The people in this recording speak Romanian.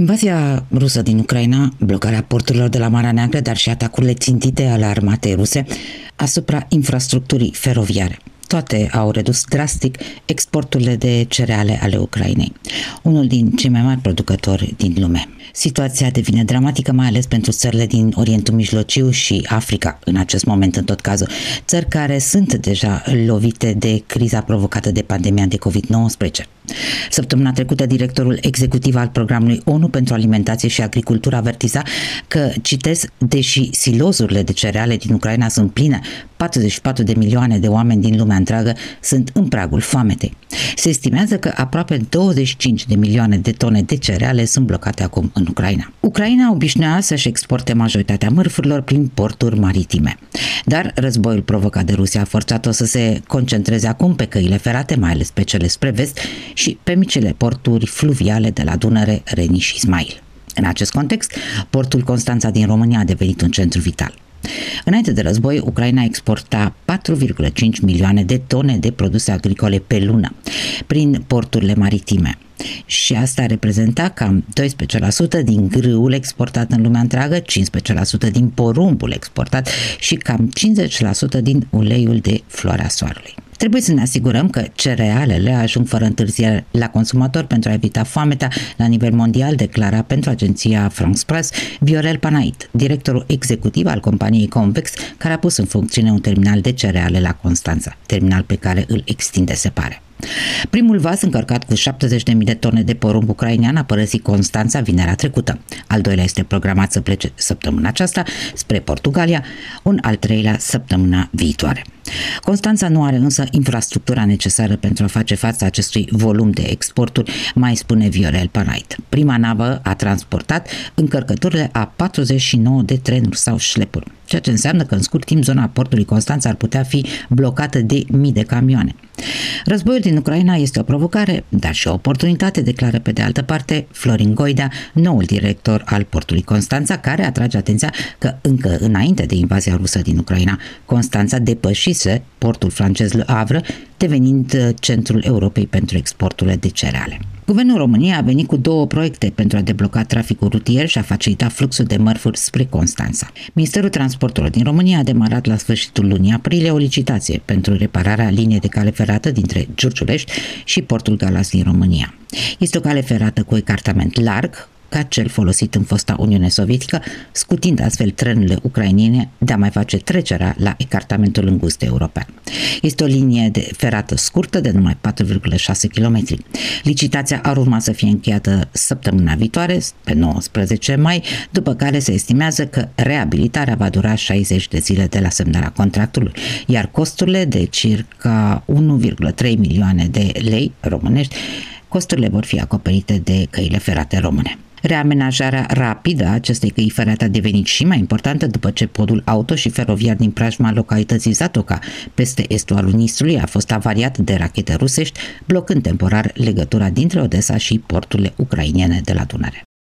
Invazia rusă din Ucraina, blocarea porturilor de la Marea Neagră, dar și atacurile țintite ale armatei ruse asupra infrastructurii feroviare. Toate au redus drastic exporturile de cereale ale Ucrainei, unul din cei mai mari producători din lume. Situația devine dramatică, mai ales pentru țările din Orientul Mijlociu și Africa, în acest moment în tot cazul, țări care sunt deja lovite de criza provocată de pandemia de COVID-19. Săptămâna trecută, directorul executiv al programului ONU pentru alimentație și agricultură avertiza că, citesc, deși silozurile de cereale din Ucraina sunt pline, 44 de milioane de oameni din lumea întreagă sunt în pragul foametei. Se estimează că aproape 25 de milioane de tone de cereale sunt blocate acum în Ucraina. Ucraina obișnuia să-și exporte majoritatea mărfurilor prin porturi maritime. Dar războiul provocat de Rusia a forțat-o să se concentreze acum pe căile ferate, mai ales pe cele spre vest, și pe micile porturi fluviale de la Dunăre, Reni și Ismail. În acest context, portul Constanța din România a devenit un centru vital. Înainte de război, Ucraina exporta 4,5 milioane de tone de produse agricole pe lună prin porturile maritime. Și asta reprezenta cam 12% din grâul exportat în lumea întreagă, 15% din porumbul exportat și cam 50% din uleiul de floarea soarelui. Trebuie să ne asigurăm că cerealele ajung fără întârziere la consumator pentru a evita foametea la nivel mondial, declara pentru agenția France Press Viorel Panait, directorul executiv al companiei Convex, care a pus în funcțiune un terminal de cereale la Constanța, terminal pe care îl extinde, se pare. Primul vas încărcat cu 70.000 de tone de porumb ucrainean a părăsit Constanța vinerea trecută. Al doilea este programat să plece săptămâna aceasta spre Portugalia, un al treilea săptămâna viitoare. Constanța nu are însă infrastructura necesară pentru a face față acestui volum de exporturi, mai spune Viorel Panait. Prima navă a transportat încărcăturile a 49 de trenuri sau șlepuri, ceea ce înseamnă că în scurt timp zona portului Constanța ar putea fi blocată de mii de camioane. Războiul din Ucraina este o provocare, dar și o oportunitate, declară pe de altă parte Florin Goidea, noul director al portului Constanța, care atrage atenția că încă înainte de invazia rusă din Ucraina, Constanța depășise portul francez Le Havre, devenind uh, centrul Europei pentru exporturile de cereale. Guvernul României a venit cu două proiecte pentru a debloca traficul rutier și a facilita fluxul de mărfuri spre Constanța. Ministerul Transporturilor din România a demarat la sfârșitul lunii aprilie o licitație pentru repararea liniei de cale ferată dintre Giurgiulești și portul Galați din România. Este o cale ferată cu ecartament larg, ca cel folosit în fosta Uniune Sovietică, scutind astfel trenurile ucrainene de a mai face trecerea la ecartamentul îngust european. Este o linie de ferată scurtă de numai 4,6 km. Licitația ar urma să fie încheiată săptămâna viitoare, pe 19 mai, după care se estimează că reabilitarea va dura 60 de zile de la semnarea contractului, iar costurile de circa 1,3 milioane de lei românești costurile vor fi acoperite de căile ferate române. Reamenajarea rapidă a acestei căi ferate a devenit și mai importantă după ce podul auto și feroviar din preajma localității Zatoca, peste estul al Unistrului, a fost avariat de rachete rusești, blocând temporar legătura dintre Odessa și porturile ucrainiene de la Dunăre.